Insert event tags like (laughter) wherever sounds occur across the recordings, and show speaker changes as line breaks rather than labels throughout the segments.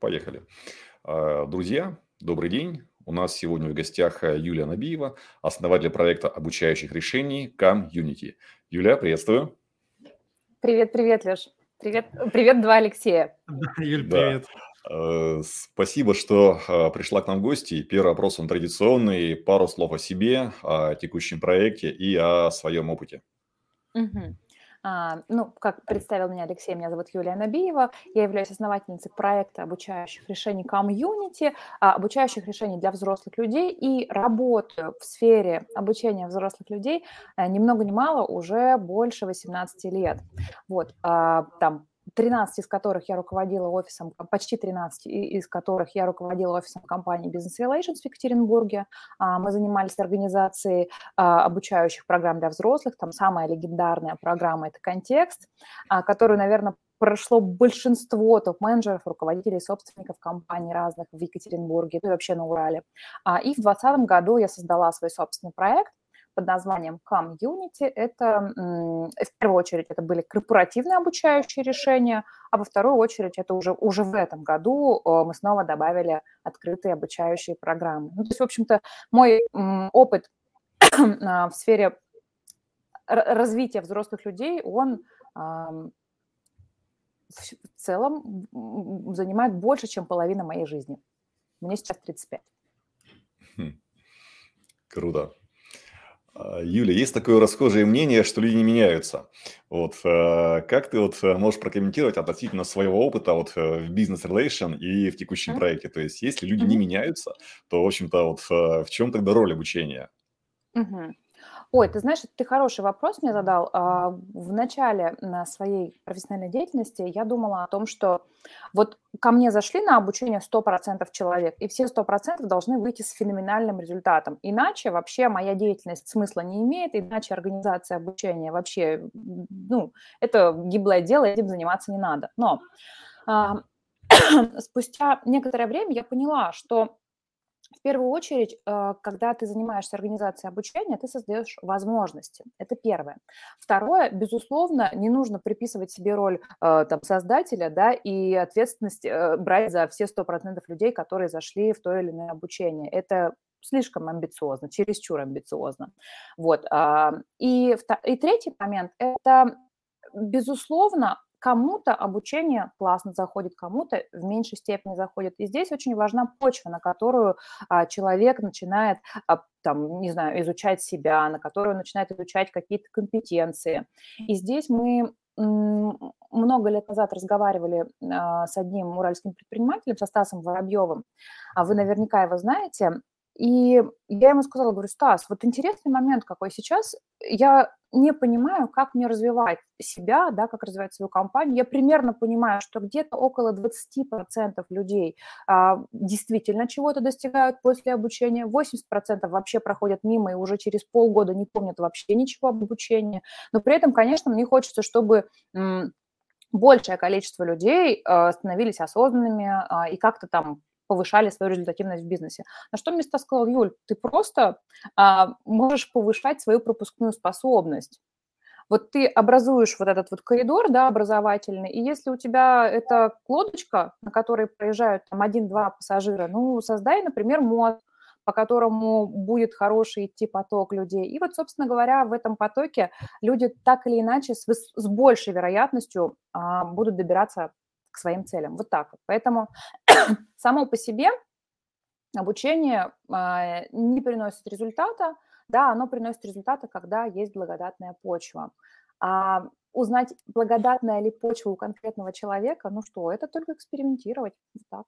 Поехали. А, Друзья, добрый день. У нас сегодня в гостях э, Юлия Набиева, основатель проекта обучающих решений Community. Юлия, приветствую.
Привет, привет, Леш. Привет, привет, два Алексея.
Да, Юль,
Да.
привет.
Э, Спасибо, что э, пришла к нам в гости. Первый вопрос, он традиционный. Пару слов о себе, о текущем проекте и о своем опыте.
Мгм. А, ну, как представил меня Алексей, меня зовут Юлия Набиева. Я являюсь основательницей проекта обучающих решений Community, а, обучающих решений для взрослых людей и работаю в сфере обучения взрослых людей э, ни много ни мало уже больше 18 лет. Вот, а, там 13 из которых я руководила офисом, а, почти 13 и- из которых я руководила офисом компании Business Relations в Екатеринбурге. А, Мы занимались организацией а, обучающих программ для взрослых. Там самая легендарная программа – это «Контекст», которую, наверное, прошло большинство топ-менеджеров, руководителей, собственников компаний разных в Екатеринбурге, ну и вообще на Урале. И в 2020 году я создала свой собственный проект под названием Community. Это, в первую очередь, это были корпоративные обучающие решения, а во вторую очередь, это уже, уже в этом году э, мы снова добавили открытые обучающие программы. Ну, то есть, в общем-то, мой опыт (clears throat) а, в сфере развития взрослых людей, он в целом занимает больше, чем половина моей жизни. Мне сейчас 35.
Хм, Круто. А, Юля, есть такое расхожее мнение, что люди не меняются. Вот э, как ты вот э, можешь прокомментировать относительно своего опыта вот э, в бизнес-релейшн и в текущем
М,
проекте? То есть, если люди не
мгм,
меняются, то, в общем-то, вот в чем тогда роль обучения?
мгм. Ой, ты знаешь, ты хороший вопрос мне задал. А, В начале на своей профессиональной деятельности я думала о том, что вот ко мне зашли на обучение 100% человек, и все 100% должны выйти с феноменальным результатом. Иначе вообще моя деятельность смысла не имеет, иначе организация обучения вообще, ну, это гиблое дело, этим заниматься не надо. Но а, (coughs) спустя некоторое время я поняла, что в первую очередь, э, когда ты занимаешься организацией обучения, ты создаешь возможности. Это первое. Второе, безусловно, не нужно приписывать себе роль э, там, создателя да, и ответственность э, брать за все 100% людей, которые зашли в то или иное обучение. Это слишком амбициозно, чересчур амбициозно. Вот. а, И, и третий момент– это, безусловно, кому-то обучение классно заходит, кому-то в меньшей степени заходит. И здесь очень важна почва, на которую а, человек начинает, а, там, не знаю, изучать себя, на которую начинает изучать какие-то компетенции. И здесь мы много лет назад разговаривали а, с одним уральским предпринимателем, со Стасом Воробьевым. Вы наверняка его знаете. И я ему сказала, говорю, Стас, вот интересный момент какой сейчас. Я не понимаю, как мне развивать себя, да, как развивать свою компанию. Я примерно понимаю, что где-то около 20% людей а, действительно чего-то достигают после обучения, 80% вообще проходят мимо и уже через полгода не помнят вообще ничего об обучении. Но при этом, конечно, мне хочется, чтобы большее количество людей а, становились осознанными а, и как-то там повышали свою результативность в бизнесе. На что мне сказал, Юль, ты просто а, можешь повышать свою пропускную способность. Вот ты образуешь вот этот вот коридор, да, образовательный, и если у тебя это лодочка, на которой проезжают там один-два пассажира, ну, создай, например, мост, по которому будет хороший идти поток людей. И вот, собственно говоря, в этом потоке люди так или иначе с, с большей вероятностью а, будут добираться к своим целям. Вот так вот. Поэтому (coughs) само по себе обучение а, не приносит результата, да, оно приносит результаты, когда есть благодатная почва. А узнать, благодатная ли почва у конкретного человека, ну что, это только экспериментировать. Вот так.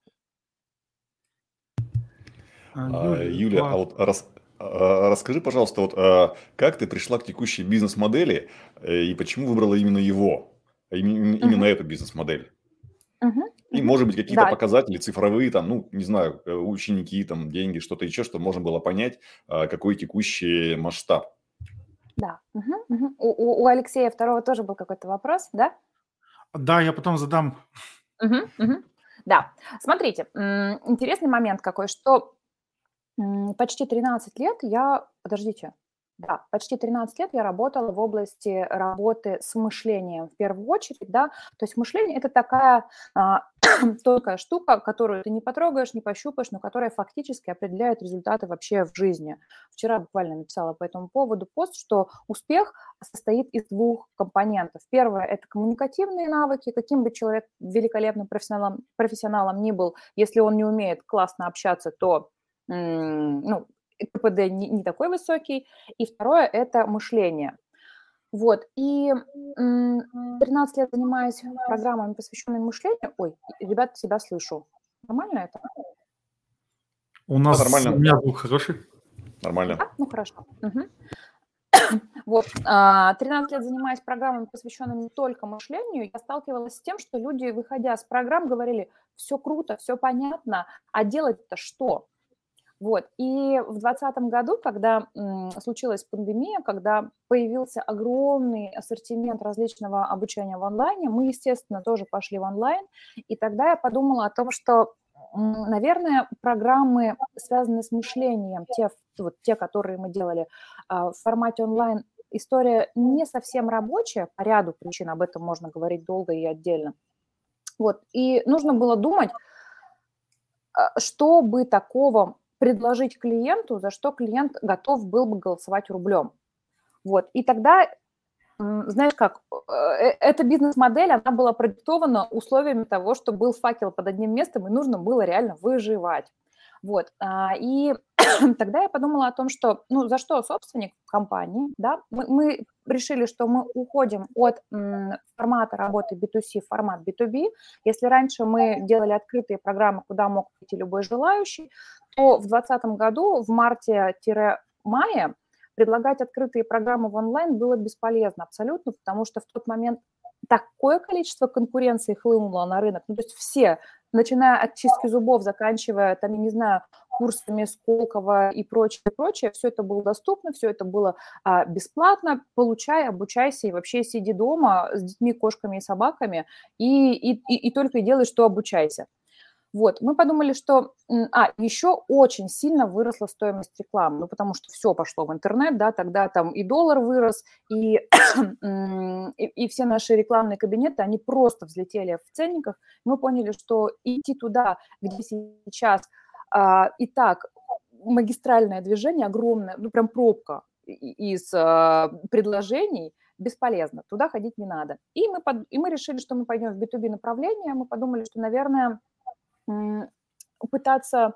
А,
А, Юля, а
класс.
вот рас- а, расскажи, пожалуйста, вот а, как ты пришла к текущей бизнес-модели э, и почему выбрала именно его, а именно
Мгм,
эту бизнес-модель? И, может быть, какие-то
Да,
показатели цифровые, там, ну, не знаю, э, ученики, там, деньги, что-то еще, чтобы можно было понять, а, какой текущий масштаб.
да. мгм. У, у- у Алексея второго тоже был какой-то вопрос, да?
Да, я потом задам.
Да, смотрите, интересный момент какой, что почти 13 лет я... Подождите, Да, почти 13 лет я работала в области работы с мышлением в первую очередь, да. То есть мышление– это такая а, (clears throat) штука, которую ты не потрогаешь, не пощупаешь, но которая фактически определяет результаты вообще в жизни. Вчера буквально написала по этому поводу пост, что успех состоит из двух компонентов. Первое– это коммуникативные навыки. Каким бы человек великолепным профессионалом, профессионалом ни был, если он не умеет классно общаться, то ну, КПД не, не такой высокий. И второе – это мышление. Вот, и 13 лет занимаюсь программами, посвященными мышлению. Ой, ребят, себя слышу. Нормально это?
У нас да, нормально. у меня звук хороший.
Нормально.
Да? Ну, хорошо. Угу. (coughs) Вот, 13 а, лет занимаясь программами, посвященными только мышлению, я сталкивалась с тем, что люди, выходя с программ, говорили, все круто, все понятно, а делать-то что? Вот. И в 2020 году, когда случилась пандемия, когда появился огромный ассортимент различного обучения в онлайне, мы, естественно, тоже пошли в онлайн. И тогда я подумала о том, что, наверное, программы, связанные с мышлением, те, вот, те которые мы делали а, в формате онлайн, история не совсем рабочая по ряду причин, об этом можно говорить долго и отдельно. Вот. И нужно было думать, а, что бы такого предложить клиенту, за что клиент готов был бы голосовать рублем. Вот. И тогда, знаешь как, э, э, эта бизнес-модель, она была продиктована условиями того, что был факел под одним местом, и нужно было реально выживать. Вот. А, и (clears throat) тогда я подумала о том, что, ну, за что собственник компании, да, мы, мы решили, что мы уходим от формата работы B2C в формат B2B. Если раньше мы делали открытые программы, куда мог прийти любой желающий, то в 2020 году, в марте-мае, предлагать открытые программы в онлайн было бесполезно абсолютно, потому что в тот момент такое количество конкуренции хлынуло на рынок. Ну, то есть все, начиная от чистки зубов, заканчивая, там, я не знаю, курсами Сколково и прочее, прочее, все это было доступно, все это было а, бесплатно. Получай, обучайся и вообще сиди дома с детьми, кошками и собаками и, и, и, и только и делай, что обучайся. Вот, мы подумали, что, а, еще очень сильно выросла стоимость рекламы, ну, потому что все пошло в интернет, да, тогда там и доллар вырос, и, (clears throat) и, и все наши рекламные кабинеты, они просто взлетели в ценниках. Мы поняли, что идти туда, где сейчас а, и так магистральное движение огромное, ну, прям пробка из а, предложений, бесполезно, туда ходить не надо. И мы, под, и мы решили, что мы пойдем в B2B направление, мы подумали, что, наверное, пытаться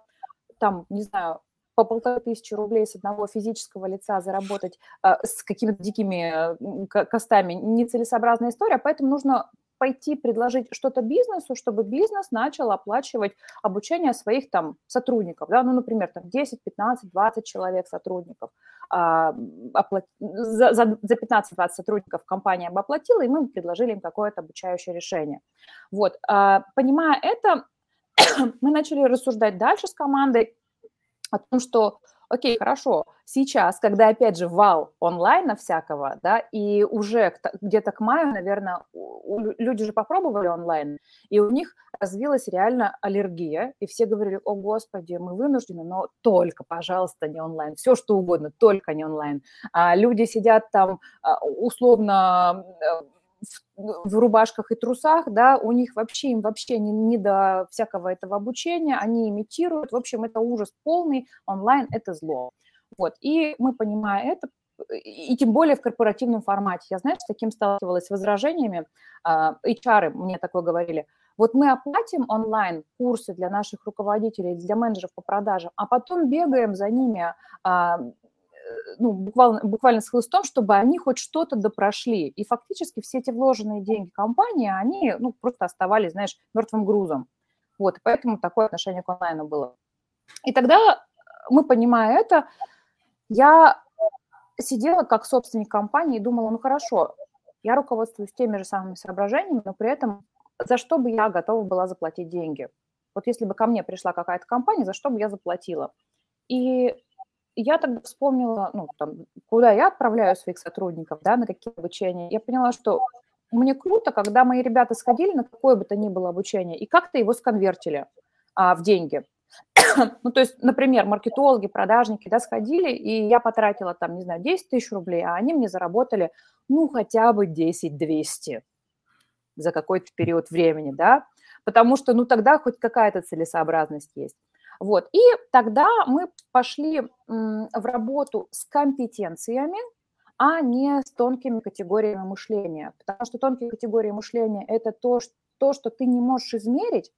там, не знаю, по полторы тысячи рублей с одного физического лица заработать э, с какими-то дикими костами нецелесообразная история, поэтому нужно пойти предложить что-то бизнесу, чтобы бизнес начал оплачивать обучение своих там сотрудников, да, ну, например, там 10, 15, 20 человек сотрудников, а, оплат... за, за, за 15-20 сотрудников компания бы оплатила, и мы предложили им какое-то обучающее решение. Вот, а, понимая это, (coughs) мы начали рассуждать дальше с командой о том, что, окей, хорошо, сейчас, когда, опять же, вал онлайна всякого, да, и уже где-то к маю, наверное, люди же попробовали онлайн, и у них развилась реально аллергия, и все говорили, о, господи, мы вынуждены, но только, пожалуйста, не онлайн, все что угодно, только не онлайн. А люди сидят там а, условно э, в рубашках и трусах, да, у них вообще, им вообще не, не до всякого этого обучения, они имитируют, в общем, это ужас полный, онлайн – это зло. Вот, и мы, понимая это, и тем более в корпоративном формате. Я, знаешь, с таким сталкивалась с возражениями, HR мне такое говорили, вот мы оплатим онлайн курсы для наших руководителей, для менеджеров по продажам, а потом бегаем за ними а, ну, буквально, буквально с хлыстом, чтобы они хоть что-то допрошли. И фактически все эти вложенные деньги компании, они ну, просто оставались, знаешь, мертвым грузом. Вот, поэтому такое отношение к онлайну было. И тогда мы, понимая это, я сидела как собственник компании и думала, ну хорошо, я руководствуюсь теми же самыми соображениями, но при этом за что бы я готова была заплатить деньги? Вот если бы ко мне пришла какая-то компания, за что бы я заплатила? И я тогда вспомнила, ну, там, куда я отправляю своих сотрудников, да, на какие обучения. Я поняла, что мне круто, когда мои ребята сходили на какое бы то ни было обучение и как-то его сконвертили а, в деньги. (coughs) ну, то есть, например, маркетологи, продажники, да, сходили, и я потратила там, не знаю, 10 тысяч рублей, а они мне заработали, ну, хотя бы 10 200 за какой-то период времени, да, потому что, ну, тогда хоть какая-то целесообразность есть. Вот, и тогда мы пошли в работу с компетенциями, а не с тонкими категориями мышления, потому что тонкие категории мышления – это то, что, то, что ты не можешь измерить,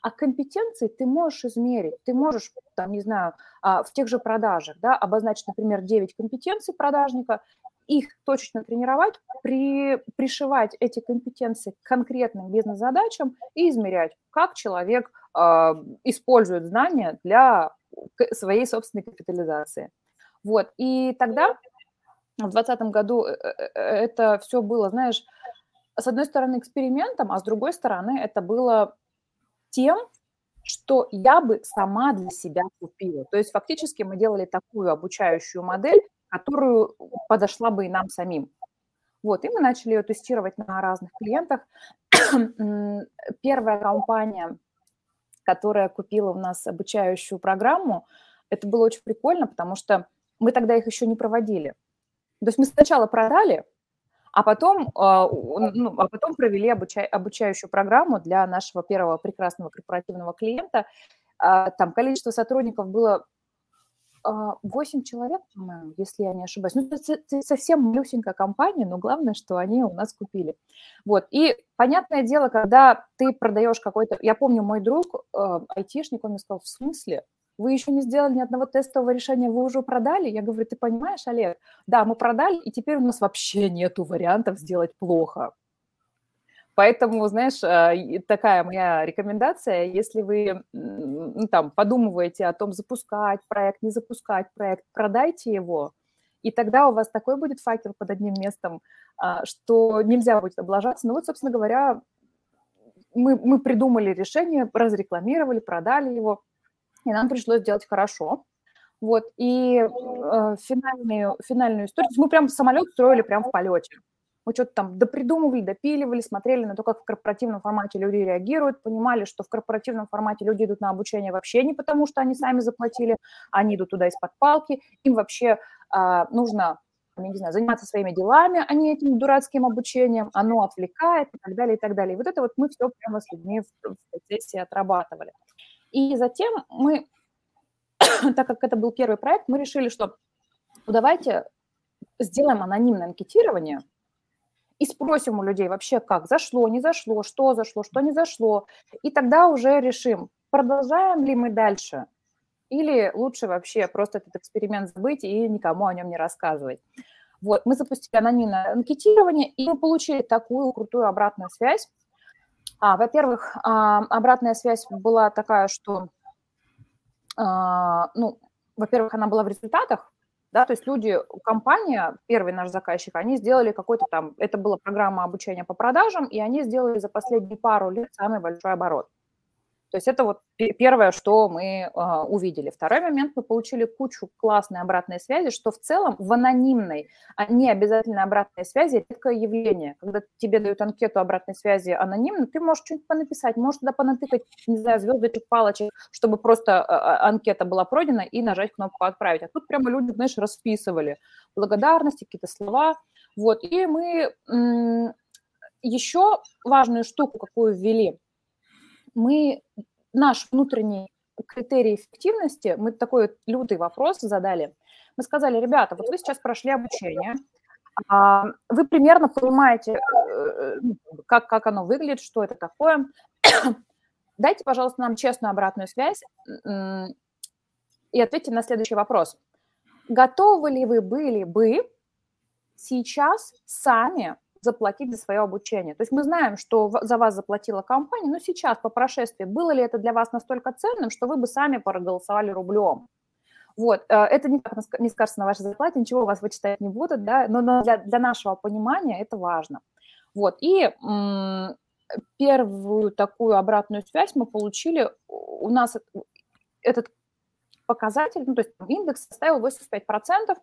а компетенции ты можешь измерить. Ты можешь, там, не знаю, а, в тех же продажах, да, обозначить, например, 9 компетенций продажника, их точечно тренировать, при, пришивать эти компетенции к конкретным бизнес-задачам и измерять, как человек э, использует знания для своей собственной капитализации. Вот, и тогда в 2020 году э, э, это все было, знаешь, с одной стороны экспериментом, а с другой стороны это было тем, что я бы сама для себя купила. То есть фактически мы делали такую обучающую модель, которую подошла бы и нам самим. Вот, и мы начали ее тестировать на разных клиентах. Первая компания, которая купила у нас обучающую программу, это было очень прикольно, потому что мы тогда их еще не проводили. То есть мы сначала продали, а потом, а, ну, а потом провели обуча, обучающую программу для нашего первого прекрасного корпоративного клиента. А, там количество сотрудников было 8 а, человек, по-моему, если я не ошибаюсь. Ну, это совсем малюсенькая компания, но главное, что они у нас купили. Вот. И понятное дело, когда ты продаешь какой-то... Я помню, мой друг, айтишник, он мне сказал, в смысле? вы еще не сделали ни одного тестового решения, вы уже продали? Я говорю, ты понимаешь, Олег? Да, мы продали, и теперь у нас вообще нету вариантов сделать плохо. Поэтому, знаешь, э, такая моя рекомендация, если вы ну, там подумываете о том, запускать проект, не запускать проект, продайте его, и тогда у вас такой будет факел под одним местом, а, что нельзя будет облажаться. Ну вот, собственно говоря, мы, мы придумали решение, разрекламировали, продали его и нам пришлось сделать хорошо. Вот, и э, финальную, финальную историю, мы прям самолет строили прямо в полете. Мы что-то там допридумывали, допиливали, смотрели на то, как в корпоративном формате люди реагируют, понимали, что в корпоративном формате люди идут на обучение вообще не потому, что они сами заплатили, они идут туда из-под палки, им вообще э, нужно я не знаю, заниматься своими делами, а не этим дурацким обучением, оно отвлекает и так далее, и так далее. И вот это вот мы все прямо с людьми в, процессе отрабатывали. И затем мы, (coughs) так как это был первый проект, мы решили, что ну, давайте сделаем анонимное анкетирование и спросим у людей вообще, как зашло, не зашло, что зашло, что не зашло. И тогда уже решим, продолжаем ли мы дальше или лучше вообще просто этот эксперимент забыть и никому о нем не рассказывать. Вот, мы запустили анонимное анкетирование, и мы получили такую крутую обратную связь а, во-первых, а, обратная связь была такая, что, а, ну, во-первых, она была в результатах, да, то есть люди, компания, первый наш заказчик, они сделали какой-то там, это была программа обучения по продажам, и они сделали за последние пару лет самый большой оборот. То есть это вот первое, что мы э, увидели. Второй момент, мы получили кучу классной обратной связи, что в целом в анонимной, а не обязательно обратной связи, редкое явление. Когда тебе дают анкету обратной связи анонимно, ты можешь что-нибудь понаписать, можешь туда понатыкать, не знаю, звездочек, палочек, чтобы просто э, анкета была пройдена и нажать кнопку «Отправить». А тут прямо люди, знаешь, расписывали благодарности, какие-то слова. Вот, и мы еще важную штуку какую ввели – мы наш внутренний критерий эффективности, мы такой лютый вопрос задали. Мы сказали, ребята, вот вы сейчас прошли обучение, а, вы примерно понимаете, э, ну, как, как оно выглядит, что это такое. Дайте, пожалуйста, нам честную обратную связь и ответьте на следующий вопрос. Готовы ли вы были бы сейчас сами заплатить за свое обучение. То есть мы знаем, что за вас заплатила компания, но сейчас, по прошествии, было ли это для вас настолько ценным, что вы бы сами проголосовали рублем? Вот, э, это никак не скажется на вашей зарплате, ничего у вас вычитать не будут, да, но для, для нашего понимания это важно. Вот, и первую такую обратную связь мы получили, у нас этот показатель, ну, то есть индекс составил 85%,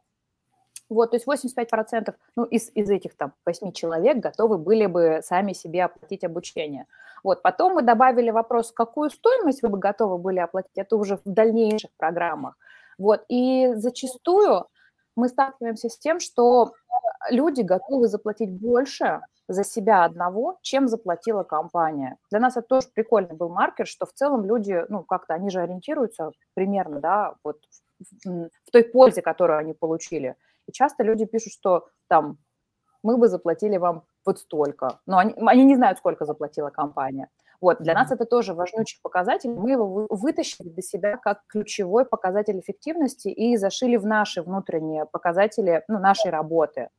Вот, то есть 85% ну, из, из этих там 8 человек готовы были бы сами себе оплатить обучение. Вот, потом мы добавили вопрос, какую стоимость вы бы готовы были оплатить, это уже в дальнейших программах. Вот, и зачастую мы сталкиваемся с тем, что люди готовы заплатить больше за себя одного, чем заплатила компания. Для нас это тоже прикольный был маркер, что в целом люди, ну, как-то они же ориентируются примерно, да, вот в, в той пользе, которую они получили. И часто люди пишут, что там мы бы заплатили вам вот столько, но они, они не знают, сколько заплатила компания. Вот, для нас это тоже важнючий показатель. Мы его вытащили для себя как ключевой показатель эффективности и зашили в наши внутренние показатели ну, нашей работы.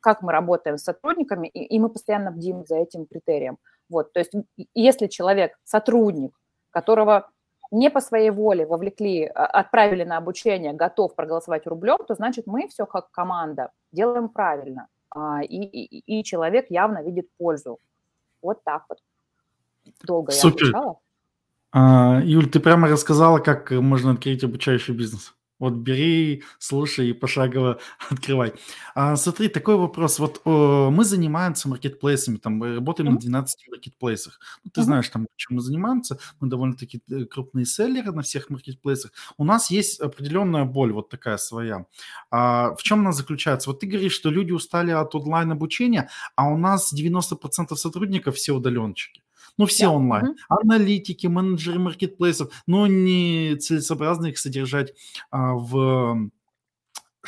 Как мы работаем с сотрудниками, и, и мы постоянно бдим за этим критерием. Вот, то есть если человек, сотрудник, которого не по своей воле вовлекли, а, отправили на обучение, готов проголосовать рублем, то значит мы все как команда делаем правильно, а, и, и, и человек явно видит пользу. Вот так вот. Долго
Супер. я отвечала. А, Юль, ты прямо рассказала, как можно открыть обучающий бизнес. Вот бери, слушай и пошагово (laughs) открывай. А, смотри, такой вопрос. Вот о, мы занимаемся маркетплейсами, там работаем mm-hmm. на 12 маркетплейсах. Ну, ты mm-hmm. знаешь, там, чем мы занимаемся. Мы довольно-таки э, крупные селлеры на всех маркетплейсах. У нас есть определенная боль вот такая своя. А, в чем она заключается? Вот ты говоришь, что люди устали от онлайн-обучения, а у нас 90% сотрудников все удаленщики. Ну, все да. онлайн. Угу. Аналитики, менеджеры маркетплейсов, но не целесообразно их содержать а, в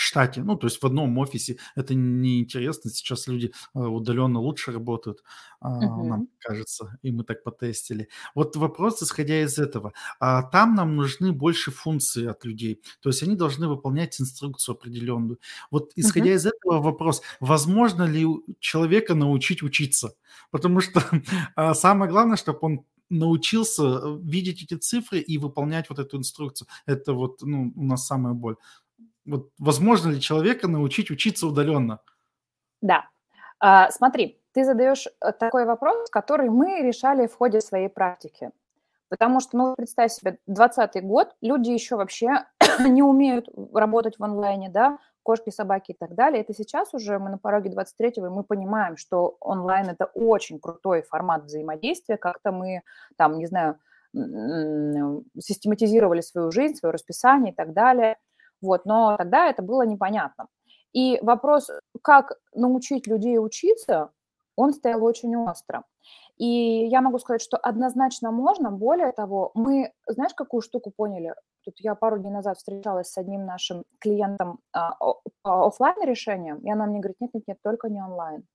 штате, ну, то есть в одном офисе. Это неинтересно. Сейчас люди а, удаленно лучше работают, угу. нам кажется, и мы так потестили. Вот вопрос, исходя из этого. А там нам нужны больше функций от людей. То есть они должны выполнять инструкцию определенную. Вот исходя угу. из этого вопрос, возможно ли человека научить учиться? Потому что (laughs) самое главное, чтобы он научился э, видеть эти цифры и выполнять вот эту инструкцию. Это вот ну, у нас самая боль. Вот возможно ли человека научить учиться удаленно?
Да. А, смотри, ты задаешь э, такой вопрос, который мы решали в ходе своей практики. Потому что, ну, представь себе, 20 год, люди еще вообще (clears throat) не умеют работать в онлайне, да, кошки, собаки и так далее. Это сейчас уже мы на пороге 23-го, и мы понимаем, что онлайн – это очень крутой формат взаимодействия. Как-то мы, там, не знаю, систематизировали свою жизнь, свое расписание и так далее. Вот, но тогда это было непонятно. И вопрос, как научить людей учиться, он стоял очень остро. И я могу сказать, что однозначно можно. Более того, мы, знаешь, какую штуку поняли? Тут я пару дней назад встречалась с одним нашим клиентом а, по офлайн решением, и она мне говорит, нет, нет, нет, только не онлайн.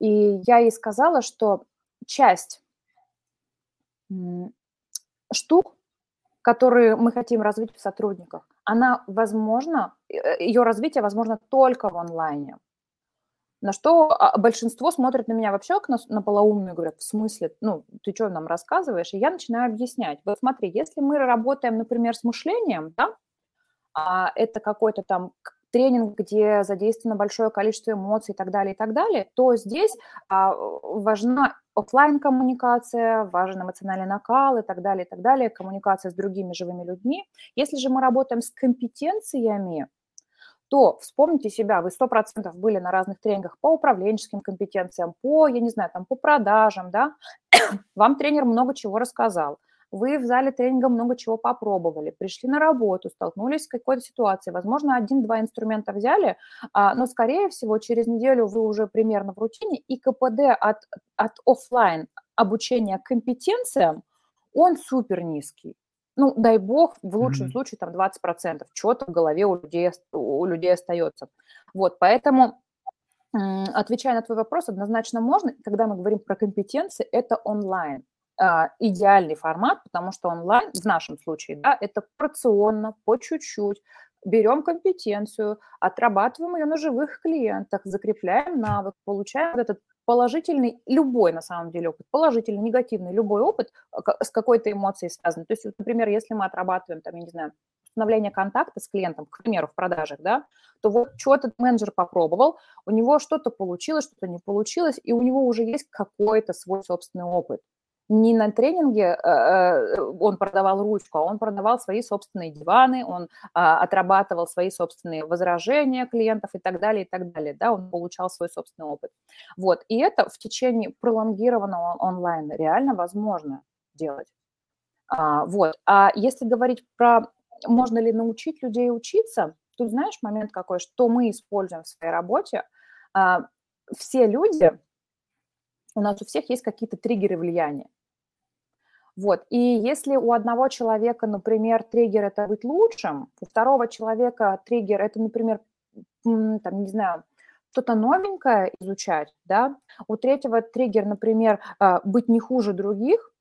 И я ей сказала, что часть штук, которые мы хотим развить в сотрудниках, она возможно, э, ее развитие возможно только в онлайне. На что а, большинство смотрит на меня вообще как на, на полоумную, говорят, в смысле, ну, ты что нам рассказываешь? И я начинаю объяснять. Вот смотри, если мы работаем, например, с мышлением, да, а это какой-то там тренинг, где задействовано большое количество эмоций и так далее, и так далее, то здесь а, важна офлайн коммуникация важен эмоциональный накал и так далее, и так далее, коммуникация с другими живыми людьми. Если же мы работаем с компетенциями, то вспомните себя, вы 100% были на разных тренингах по управленческим компетенциям, по, я не знаю, там, по продажам, да, (coughs) вам тренер много чего рассказал – вы в зале тренинга много чего попробовали, пришли на работу, столкнулись с какой-то ситуацией, возможно, один-два инструмента взяли, а, но, скорее всего, через неделю вы уже примерно в рутине, и КПД от, от офлайн обучения компетенциям, он супер низкий. Ну, дай бог, в лучшем mm-hmm. случае там 20%. Что-то в голове у людей, у людей остается. Вот, поэтому Отвечая на твой вопрос, однозначно можно, когда мы говорим про компетенции, это онлайн. А, идеальный формат, потому что онлайн, в нашем случае, да, это порционно, по чуть-чуть, берем компетенцию, отрабатываем ее на живых клиентах, закрепляем навык, получаем этот положительный, любой на самом деле опыт, положительный, негативный, любой опыт а, с какой-то эмоцией связан. То есть, например, если мы отрабатываем, там, я не знаю, установление контакта с клиентом, к примеру, в продажах, да, то вот что этот менеджер попробовал, у него что-то получилось, что-то не получилось, и у него уже есть какой-то свой собственный опыт. Не на тренинге э, э, он продавал ручку, а он продавал свои собственные диваны, он а, отрабатывал свои собственные возражения клиентов и так далее, и так далее, да, он получал свой собственный опыт. Вот, и это в течение пролонгированного онлайна реально возможно делать. А, вот, а если говорить про можно ли научить людей учиться, тут знаешь момент какой, что мы используем в своей работе, а, все люди, у нас у всех есть какие-то триггеры влияния. Вот. И если у одного человека, например, триггер – это быть лучшим, у второго человека триггер – это, например, там, не знаю, что-то новенькое изучать, да, у третьего триггер, например, а, быть не хуже других,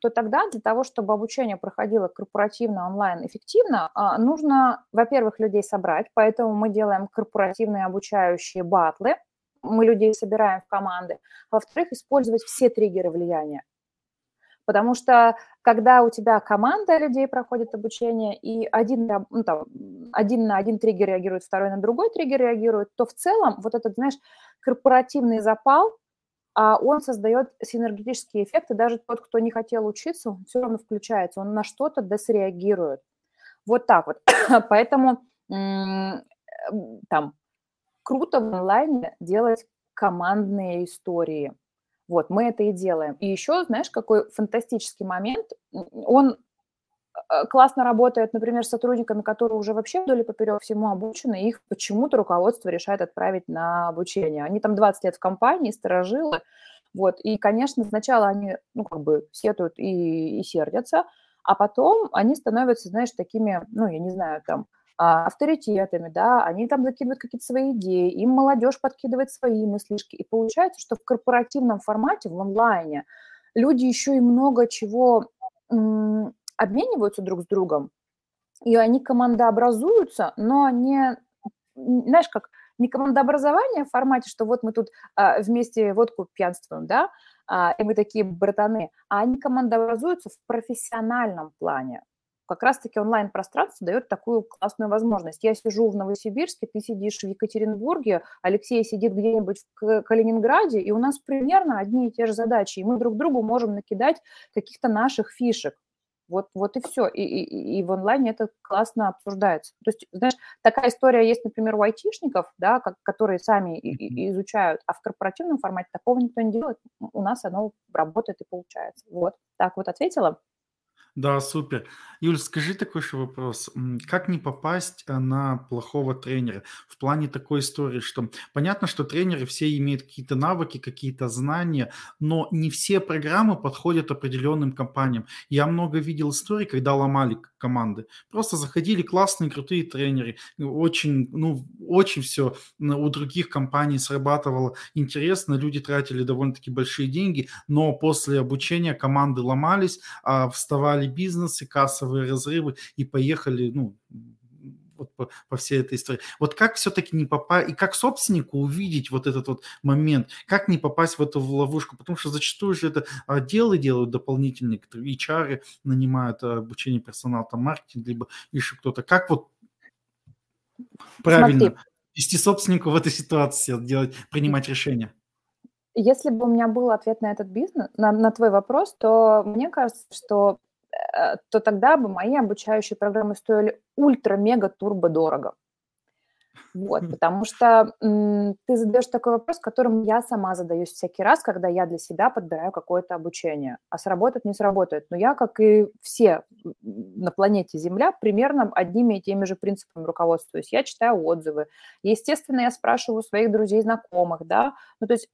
то тогда для того, чтобы обучение проходило корпоративно, онлайн эффективно, а, нужно, во-первых, людей собрать, поэтому мы делаем корпоративные обучающие батлы, мы людей собираем в команды. Во-вторых, использовать все триггеры влияния. Потому что когда у тебя команда людей проходит обучение, и один, ну, там, один на один триггер реагирует, второй на другой триггер реагирует, то в целом вот этот, знаешь, корпоративный запал, а он создает синергетические эффекты. Даже тот, кто не хотел учиться, все равно включается, он на что-то досреагирует. Вот так вот. (coughs) Поэтому там круто в онлайне делать командные истории – вот, мы это и делаем. И еще, знаешь, какой фантастический момент, он э, классно работает, например, с сотрудниками, которые уже вообще вдоль и поперек всему обучены, их почему-то руководство решает отправить на обучение. Они там 20 лет в компании, сторожилы, вот, и, конечно, сначала они, ну, как бы сетуют и, и сердятся, а потом они становятся, знаешь, такими, ну, я не знаю, там, авторитетами, да, они там закидывают какие-то свои идеи, им молодежь подкидывает свои мыслишки. И получается, что в корпоративном формате, в онлайне, люди еще и много чего м, обмениваются друг с другом, и они командообразуются, но не, знаешь, как не командообразование в формате, что вот мы тут а, вместе водку пьянствуем, да, а, и мы такие братаны, а они командообразуются в профессиональном плане как раз-таки онлайн-пространство дает такую классную возможность. Я сижу в Новосибирске, ты сидишь в Екатеринбурге, Алексей сидит где-нибудь в Калининграде, и у нас примерно одни и те же задачи, и мы друг другу можем накидать каких-то наших фишек. Вот, вот и все. И, и, и в онлайне это классно обсуждается. То есть, знаешь, такая история есть, например, у айтишников, да, как, которые сами и, и изучают, а в корпоративном формате такого никто не делает. У нас оно работает и получается. Вот. Так вот ответила.
Да, супер. Юль, скажи такой еще вопрос. Как не попасть э, на плохого тренера? В плане такой истории, что понятно, что тренеры все имеют какие-то навыки, какие-то знания, но не все программы подходят определенным компаниям. Я много видел историй, когда ломали команды. Просто заходили классные, крутые тренеры. Очень, ну, очень все у других компаний срабатывало интересно. Люди тратили довольно-таки большие деньги, но после обучения команды ломались, а вставали бизнесы, кассовые разрывы и поехали, ну, вот по, по всей этой истории. Вот как все-таки не попасть, и как собственнику увидеть вот этот вот момент, как не попасть в эту ловушку, потому что зачастую же это отделы делают дополнительные, HR нанимают а, обучение персонала, там маркетинг, либо еще кто-то. Как вот правильно Смотри. вести собственнику в этой ситуации, делать, принимать решения?
Если бы у меня был ответ на этот бизнес, на, на твой вопрос, то мне кажется, что то тогда бы мои обучающие программы стоили ультра-мега-турбо дорого. Вот, потому что м, ты задаешь такой вопрос, которым я сама задаюсь всякий раз, когда я для себя подбираю какое-то обучение. А сработает, не сработает. Но я, как и все на планете Земля, примерно одними и теми же принципами руководствуюсь. Я читаю отзывы. Естественно, я спрашиваю своих друзей, знакомых, да. Ну, то есть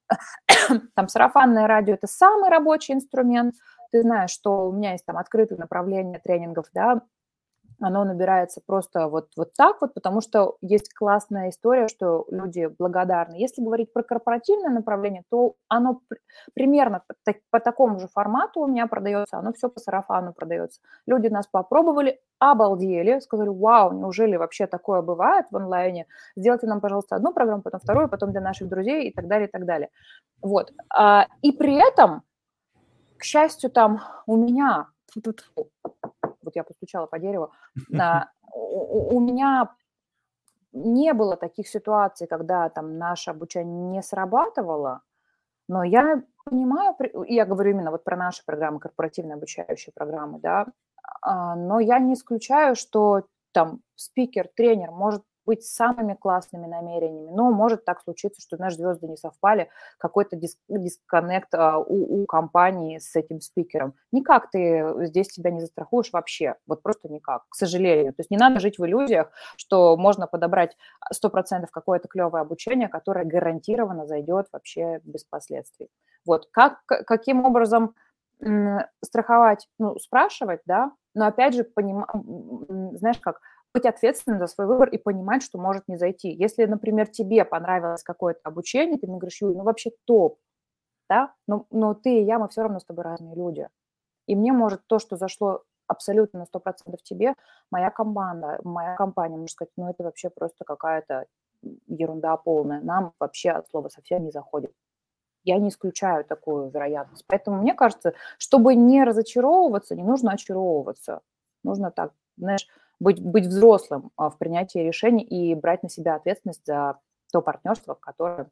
(coughs) там сарафанное радио – это самый рабочий инструмент – ты знаешь, что у меня есть там открытое направление тренингов, да, оно набирается просто вот, вот так вот, потому что есть классная история, что люди благодарны. Если говорить про корпоративное направление, то оно примерно по, по такому же формату у меня продается, оно все по сарафану продается. Люди нас попробовали, обалдели, сказали, вау, неужели вообще такое бывает в онлайне? Сделайте нам, пожалуйста, одну программу, потом вторую, потом для наших друзей и так далее, и так далее. Вот. А, и при этом к счастью, там у меня, вот я постучала по дереву, (laughs) у, меня не было таких ситуаций, когда там наше обучение не срабатывало, Но я понимаю, я говорю именно вот про наши программы, корпоративные обучающие программы, да, а, но я не исключаю, что там спикер, тренер может быть самыми классными намерениями, но может так случиться, что, наши звезды не совпали, какой-то дис- дисконнект а, у, у компании с этим спикером. Никак ты здесь себя не застрахуешь вообще, вот просто никак, к сожалению. То есть не надо жить в иллюзиях, что можно подобрать 100% какое-то клевое обучение, которое гарантированно зайдет вообще без последствий. Вот как, каким образом страховать, ну, спрашивать, да, но опять же, поним... знаешь как, быть ответственным за свой выбор и понимать, что может не зайти. Если, например, тебе понравилось какое-то обучение, ты мне говоришь, Юль, ну вообще топ, да, но, но ты и я, мы все равно с тобой разные люди. И мне может то, что зашло абсолютно на 100% тебе, моя команда, моя компания может сказать, ну это вообще просто какая-то ерунда полная, нам вообще от слова совсем не заходит. Я не исключаю такую вероятность. Поэтому мне кажется, чтобы не разочаровываться, не нужно очаровываться. Нужно так, знаешь, быть, быть взрослым а, в принятии решений и брать на себя ответственность за то партнерство, которое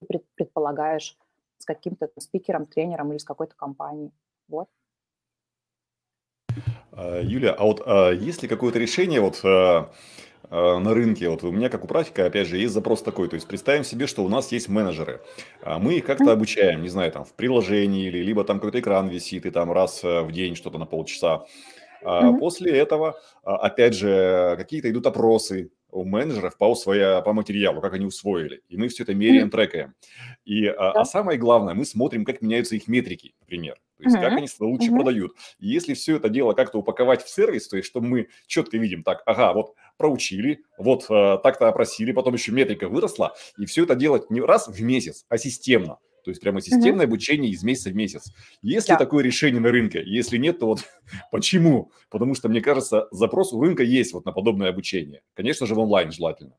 ты предполагаешь с каким-то спикером, тренером или с какой-то компанией. Вот.
А, Юля, а вот а, есть ли какое-то решение вот а, на рынке, вот у меня как у практика, опять же, есть запрос такой, то есть представим себе, что у нас есть менеджеры, мы их как-то обучаем, не знаю, там в приложении или либо там какой-то экран висит и там раз в день что-то на полчаса, Mm-hmm. После этого, а, опять же, какие-то идут опросы у менеджеров по, своя, по материалу, как они усвоили. И мы все это меряем, mm-hmm. трекаем. И, а, а самое главное, мы смотрим, как меняются их метрики, например. То есть, mm-hmm. как они лучше mm-hmm. продают. И если все это дело как-то упаковать в сервис, то есть, чтобы мы четко видим, так, ага, вот проучили, вот э, так-то опросили, потом еще метрика выросла, и все это делать не раз в месяц, а системно. То есть прямо системное угу. обучение из месяца в месяц. Есть да. ли такое решение на рынке? Если нет, то вот (laughs) почему? Потому что, мне кажется, запрос у рынка есть вот на подобное обучение. Конечно же, в онлайн желательно.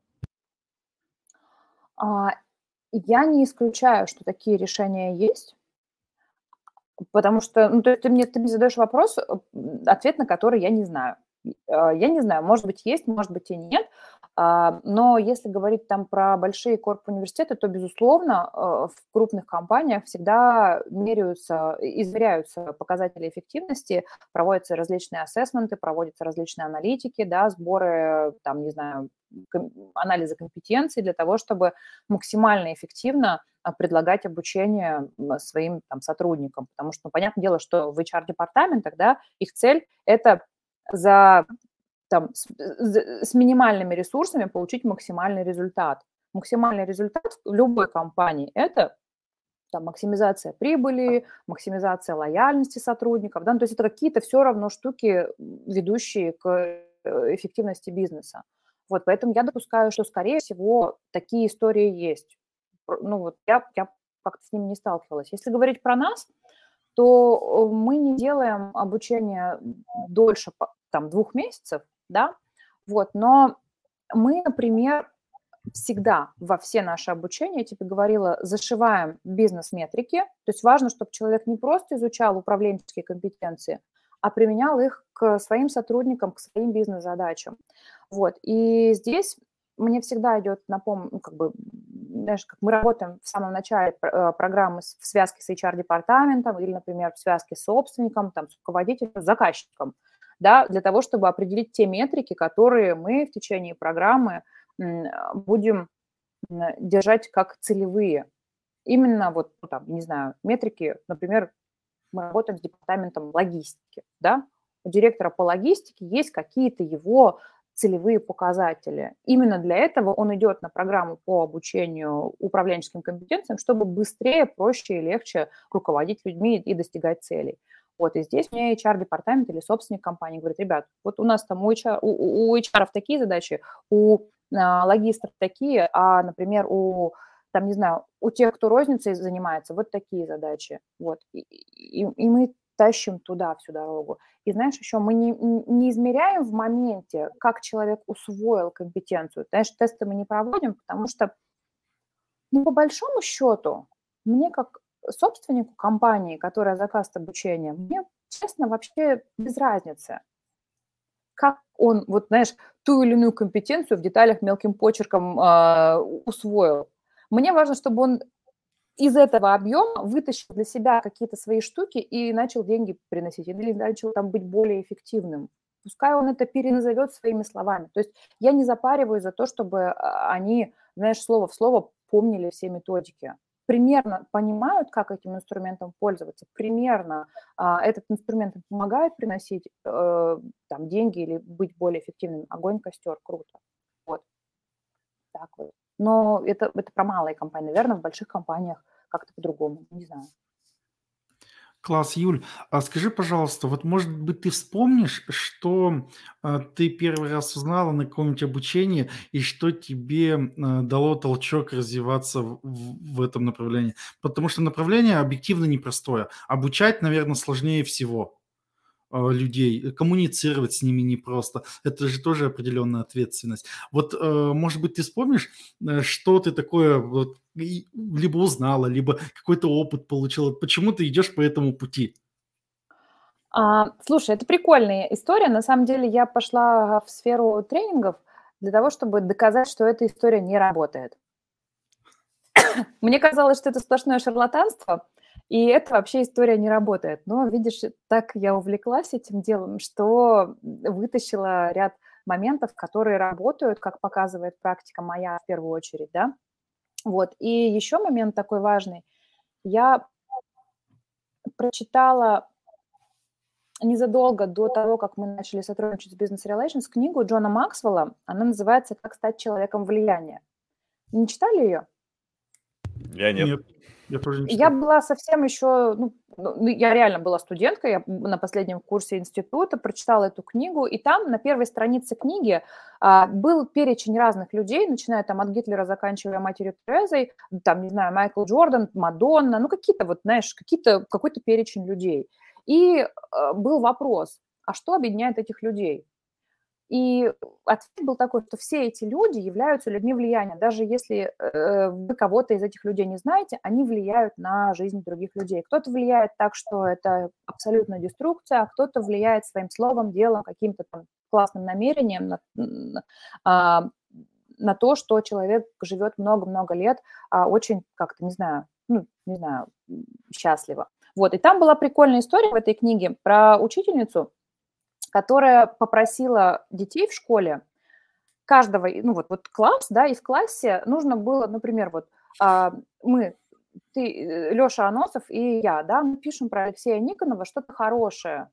А, я не исключаю, что такие решения есть. Потому что, ну, есть ты мне, ты мне задаешь вопрос, ответ на который я не знаю. А, я не знаю, может быть, есть, может быть, и нет. А, но если говорить там про большие корп-университеты, то, безусловно, э, в крупных компаниях всегда меряются, измеряются показатели эффективности, проводятся различные ассессменты, проводятся различные аналитики, да, сборы, там, не знаю, анализа компетенций для того, чтобы максимально эффективно а, предлагать обучение своим там, сотрудникам. Потому что, ну, понятное дело, что в HR-департаментах, да, их цель – это за там, с, с минимальными ресурсами получить максимальный результат. Максимальный результат в любой компании – это там, максимизация прибыли, максимизация лояльности сотрудников, да, ну, то есть это какие-то все равно штуки, ведущие к э, эффективности бизнеса. Вот, поэтому я допускаю, что, скорее всего, такие истории есть. Ну, вот я, я как-то с ними не сталкивалась. Если говорить про нас, то э, мы не делаем обучение дольше там, двух месяцев, да, вот, но мы, например, всегда во все наши обучения, я тебе говорила, зашиваем бизнес-метрики, то есть важно, чтобы человек не просто изучал управленческие компетенции, а применял их к своим сотрудникам, к своим бизнес-задачам. Вот, и здесь мне всегда идет на пом... ну, как бы, знаешь, как мы работаем в самом начале э, программы в связке с HR-департаментом или, например, в связке с собственником, там, с руководителем, с заказчиком – да, для того, чтобы определить те метрики, которые мы в течение программы будем держать как целевые. Именно вот, ну, там, не знаю, метрики, например, мы работаем с департаментом логистики, да, у директора по логистике есть какие-то его целевые показатели. Именно для этого он идет на программу по обучению управленческим компетенциям, чтобы быстрее, проще и легче руководить людьми и достигать целей. Вот, и здесь мне HR-департамент или собственник компании говорит, ребят, вот у нас там у HR, у, у HR такие задачи, у а, логистов такие, а, например, у там, не знаю, у тех, кто розницей занимается, вот такие задачи. Вот. И, и, и мы тащим туда всю дорогу. И знаешь, еще мы не, не измеряем в моменте, как человек усвоил компетенцию. Знаешь, тесты мы не проводим, потому что, ну, по большому счету, мне как собственнику компании, которая заказывает обучение, мне, честно, вообще без разницы, как он, вот знаешь, ту или иную компетенцию в деталях мелким почерком э, усвоил. Мне важно, чтобы он из этого объема вытащил для себя какие-то свои штуки и начал деньги приносить, или начал там быть более эффективным. Пускай он это переназовет своими словами. То есть я не запариваюсь за то, чтобы а, они, знаешь, слово в слово помнили все методики. Примерно понимают, как этим инструментом пользоваться, примерно а, этот инструмент помогает приносить э, там деньги или быть более эффективным. Огонь, костер, круто. Вот. Так вот. Но это, это про малые компании. Наверное, в больших компаниях как-то по-другому. Не знаю.
Класс, Юль. А скажи, пожалуйста, вот может быть ты вспомнишь, что а, ты первый раз узнала на каком-нибудь обучении и что тебе а, дало толчок развиваться в, в этом направлении? Потому что направление объективно непростое. Обучать, наверное, сложнее всего. А, людей, коммуницировать с ними непросто. Это же тоже определенная ответственность. Вот, э, может быть, ты вспомнишь, э, что ты такое вот либо узнала, либо какой-то опыт получила, почему ты идешь по этому пути?
А, слушай, это прикольная история. На самом деле я пошла в сферу тренингов для того, чтобы доказать, что эта история не работает. (coughs) Мне казалось, что это сплошное шарлатанство, и это вообще история не работает. Но, видишь, так я увлеклась этим делом, что вытащила ряд моментов, которые работают, как показывает практика моя в первую очередь, да. Вот. И еще момент такой важный. Я прочитала незадолго до того, как мы начали сотрудничать с Business Relations, книгу Джона Максвелла. Она называется «Как стать человеком влияния». Не читали ее?
Я нет. нет.
Я тоже не Я была совсем еще, ну, ну, ну, я реально была студенткой, я на последнем курсе института прочитала эту книгу, и там на первой странице книги а, был перечень разных людей, начиная там от Гитлера, заканчивая матерью Терезой, там, не знаю, Майкл Джордан, Мадонна, ну, какие-то вот, знаешь, какие-то, какой-то перечень людей. И а, был вопрос, а что объединяет этих людей? И ответ был такой, что все эти люди являются людьми влияния. Даже если э, вы кого-то из этих людей не знаете, они влияют на жизнь других людей. Кто-то влияет так, что это абсолютная деструкция, а кто-то влияет своим словом, делом, каким-то там классным намерением на, на, на то, что человек живет много-много лет а очень как-то, не знаю, ну, не знаю, счастливо. Вот, и там была прикольная история в этой книге про учительницу, которая попросила детей в школе, каждого, ну вот, вот класс, да, и в классе нужно было, например, вот а, мы, ты, э, Леша Аносов и я, да, мы пишем про Алексея Никонова что-то хорошее,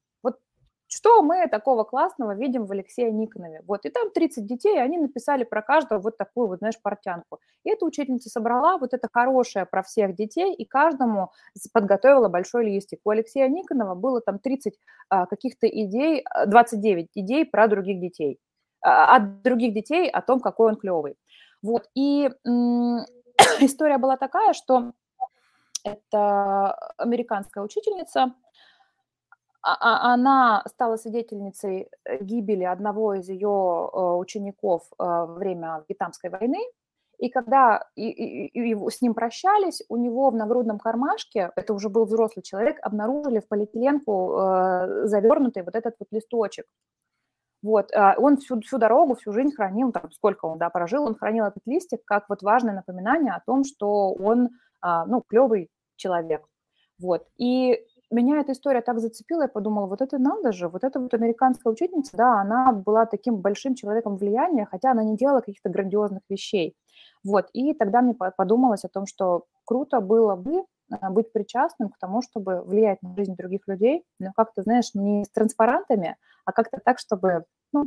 что мы такого классного видим в Алексее Никонове? Вот, и там 30 детей, они написали про каждого вот такую вот, знаешь, портянку. И эта учительница собрала вот это хорошее про всех детей, и каждому подготовила большой листик. У Алексея Никонова было там 30 а, каких-то идей, 29 а, идей про других детей, а, от других детей о том, какой он клевый. Вот, и (coughs) история была такая, что это американская учительница, она стала свидетельницей э, гибели одного из ее э, учеников э, во время Вьетнамской войны. И когда и, и, и с ним прощались, у него в нагрудном кармашке, это уже был взрослый человек, обнаружили в полиэтиленку э, завернутый вот этот вот листочек. Вот, он всю, всю дорогу, всю жизнь хранил, там, сколько он, да, прожил, он хранил этот листик как вот важное напоминание о том, что он, а, ну, клевый человек. Вот, и меня эта история так зацепила, я подумала, вот это надо же, вот эта вот американская учительница, да, она была таким большим человеком влияния, хотя она не делала каких-то грандиозных вещей. Вот, и тогда мне подумалось о том, что круто было бы а, быть причастным к тому, чтобы влиять на жизнь других людей, но как-то, знаешь, не с транспарантами, а как-то так, чтобы ну,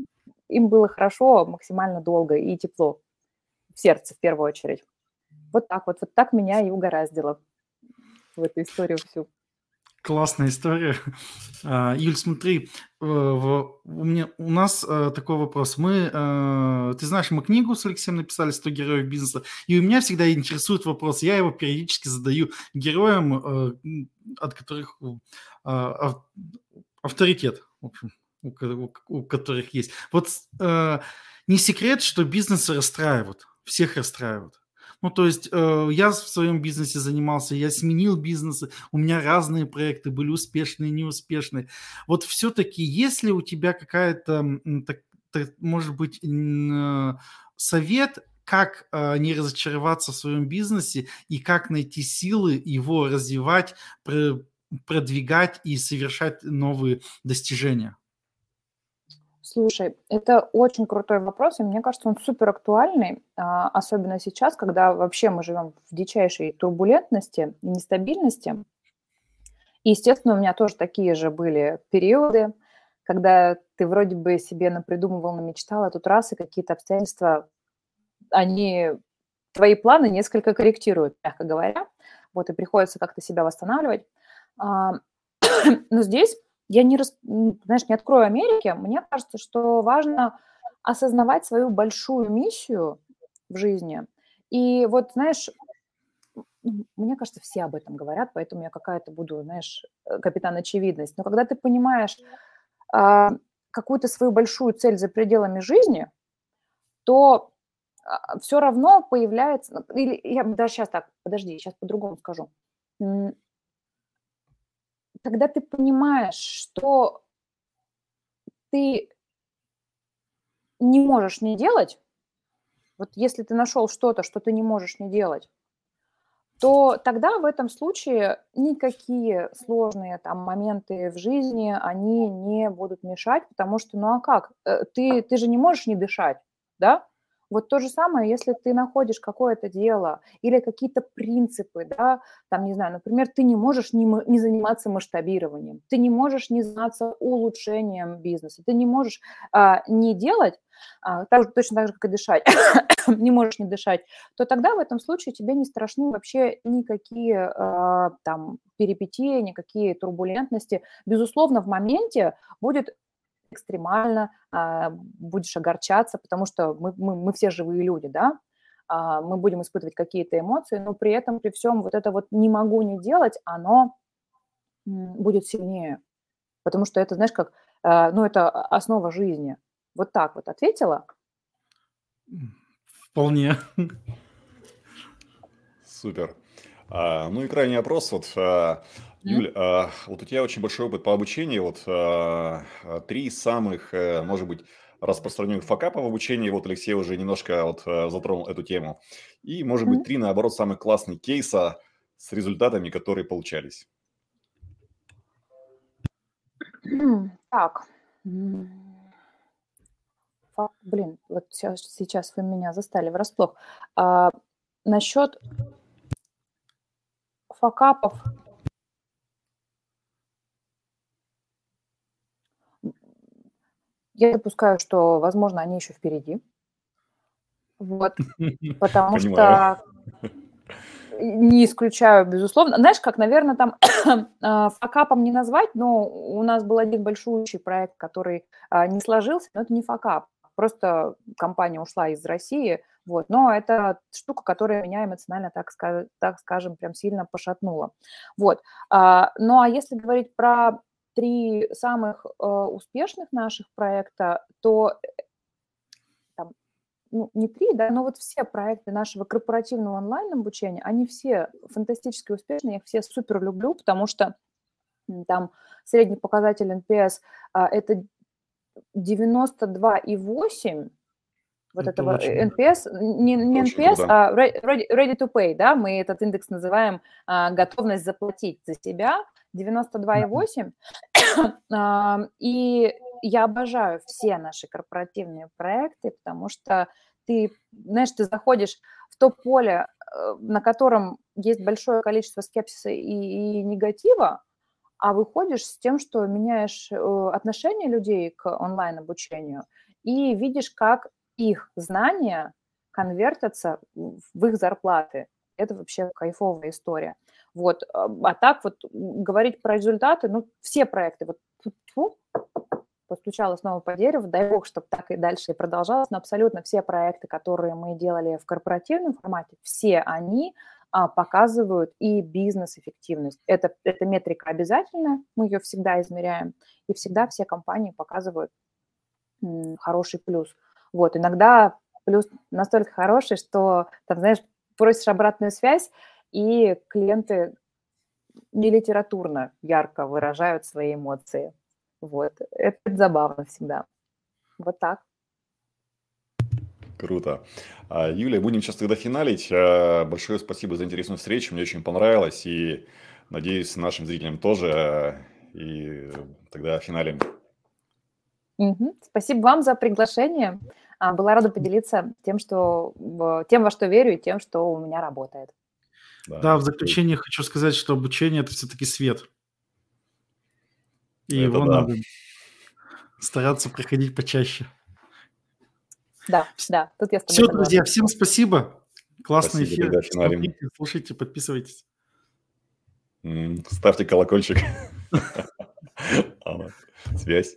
им было хорошо максимально долго и тепло в сердце в первую очередь. Вот так вот, вот так меня и угораздило в эту историю всю.
Классная история. А, Юль, смотри, э, у, меня, у нас э, такой вопрос. Мы, э, ты знаешь, мы книгу с Алексеем написали «100 героев бизнеса», и у меня всегда интересует вопрос. Я его периодически задаю героям, от которых авторитет, в общем, у которых есть. Вот не секрет, что бизнесы расстраивают, всех расстраивают. Ну, то есть э, я в своем бизнесе занимался, я сменил бизнесы, у меня разные проекты были успешные, неуспешные. Вот все-таки, если у тебя какая-то, так, так, может быть, э, совет, как э, не разочароваться в своем бизнесе и как найти силы его развивать, пр- продвигать и совершать новые достижения?
Слушай, это очень крутой вопрос, и мне кажется, он супер актуальный, а, особенно сейчас, когда вообще мы живем в дичайшей турбулентности и нестабильности. И, естественно, у меня тоже такие же были периоды, когда ты вроде бы себе напридумывал, намечтал, а тут раз, и какие-то обстоятельства, они твои планы несколько корректируют, мягко говоря. Вот, и приходится как-то себя восстанавливать. А, (coughs) но здесь я не, рас, знаешь, не открою Америки. Мне кажется, что важно осознавать свою большую миссию в жизни. И вот, знаешь, мне кажется, все об этом говорят, поэтому я какая-то буду, знаешь, э, капитан очевидность. Но когда ты понимаешь а, какую-то свою большую цель за пределами жизни, то а, все равно появляется, ну, или я даже сейчас так, подожди, сейчас по-другому скажу. Когда ты понимаешь, что ты не можешь не делать, вот если ты нашел что-то, что ты не можешь не делать, то тогда в этом случае никакие сложные там моменты в жизни, они не будут мешать, потому что, ну а как? Э, ты, ты же не можешь не дышать, да? Вот то же самое, если ты находишь какое-то дело или какие-то принципы, да, там, не знаю, например, ты не можешь не, не заниматься масштабированием, ты не можешь не заниматься улучшением бизнеса, ты не можешь а, не делать, а, так, точно так же, как и дышать, (coughs) не можешь не дышать, то тогда в этом случае тебе не страшны вообще никакие а, там перипетии, никакие турбулентности. Безусловно, в моменте будет экстремально, а, будешь огорчаться, потому что мы, мы, мы все живые люди, да, а, мы будем испытывать какие-то эмоции, но при этом, при всем, вот это вот «не могу не делать», оно будет сильнее, потому что это, знаешь, как, а, ну, это основа жизни. Вот так вот ответила?
Вполне.
Супер. А, ну и крайний опрос. Вот, а, Юль, а, вот у тебя очень большой опыт по обучению. Вот а, а, три самых, а, может быть, распространенных факапа в обучении. Вот Алексей уже немножко вот а, затронул эту тему. И, может быть, три, наоборот, самых классных кейса с результатами, которые получались.
Так. Блин, вот сейчас, сейчас вы меня застали врасплох. А, насчет факапов Я допускаю, что, возможно, они еще впереди. Вот. (laughs) Потому что не исключаю, безусловно. Знаешь, как, наверное, там (coughs) а, факапом не назвать, но у нас был один большущий проект, который а, не сложился, но это не факап. Просто компания ушла из России, вот. Но это штука, которая меня эмоционально, так, скажем, так скажем, прям сильно пошатнула. Вот. А, ну, а если говорить про три самых э, успешных наших проекта, то э, там, ну, не три, да, но вот все проекты нашего корпоративного онлайн-обучения, они все фантастически успешные, я их все супер люблю, потому что там средний показатель NPS а, это 92,8, вот это этого очень, NPS, не, не NPS, круто. а ready, ready to pay, да, мы этот индекс называем а, готовность заплатить за себя, 92,8. (coughs) И я обожаю все наши корпоративные проекты, потому что ты, знаешь, ты заходишь в то поле, э, на котором есть большое количество скепсиса и, и негатива, а выходишь с тем, что меняешь э, отношение людей к онлайн-обучению и видишь, как их знания конвертятся в их зарплаты. Это вообще кайфовая история. Вот. А, а так вот говорить про результаты, ну, все проекты, вот фу, постучала снова по дереву, дай бог, чтобы так и дальше и продолжалось, но абсолютно все проекты, которые мы делали в корпоративном формате, все они а, показывают и бизнес-эффективность. Это, это метрика обязательная, мы ее всегда измеряем, и всегда все компании показывают м, хороший плюс. Вот, иногда плюс настолько хороший, что, там, знаешь, просишь обратную связь, и клиенты нелитературно ярко выражают свои эмоции. Вот. Это забавно всегда. Вот так.
Круто. А, Юлия, будем сейчас тогда финалить. А, большое спасибо за интересную встречу. Мне очень понравилось. И надеюсь, нашим зрителям тоже. И тогда финалим.
Мгм. Спасибо вам за приглашение. А, Была рада поделиться тем, что, тем, во что верю, и тем, что у меня работает.
Да, в заключение хочу сказать, что обучение – это все-таки свет. И
Это
его
да.
надо стараться проходить почаще.
Да, да, тут я с тобой
Все,
согласна.
друзья, всем спасибо. Классный
Спасибо,
эфир. Смотрите, слушайте, подписывайтесь.
Ставьте колокольчик. (laughs) Связь.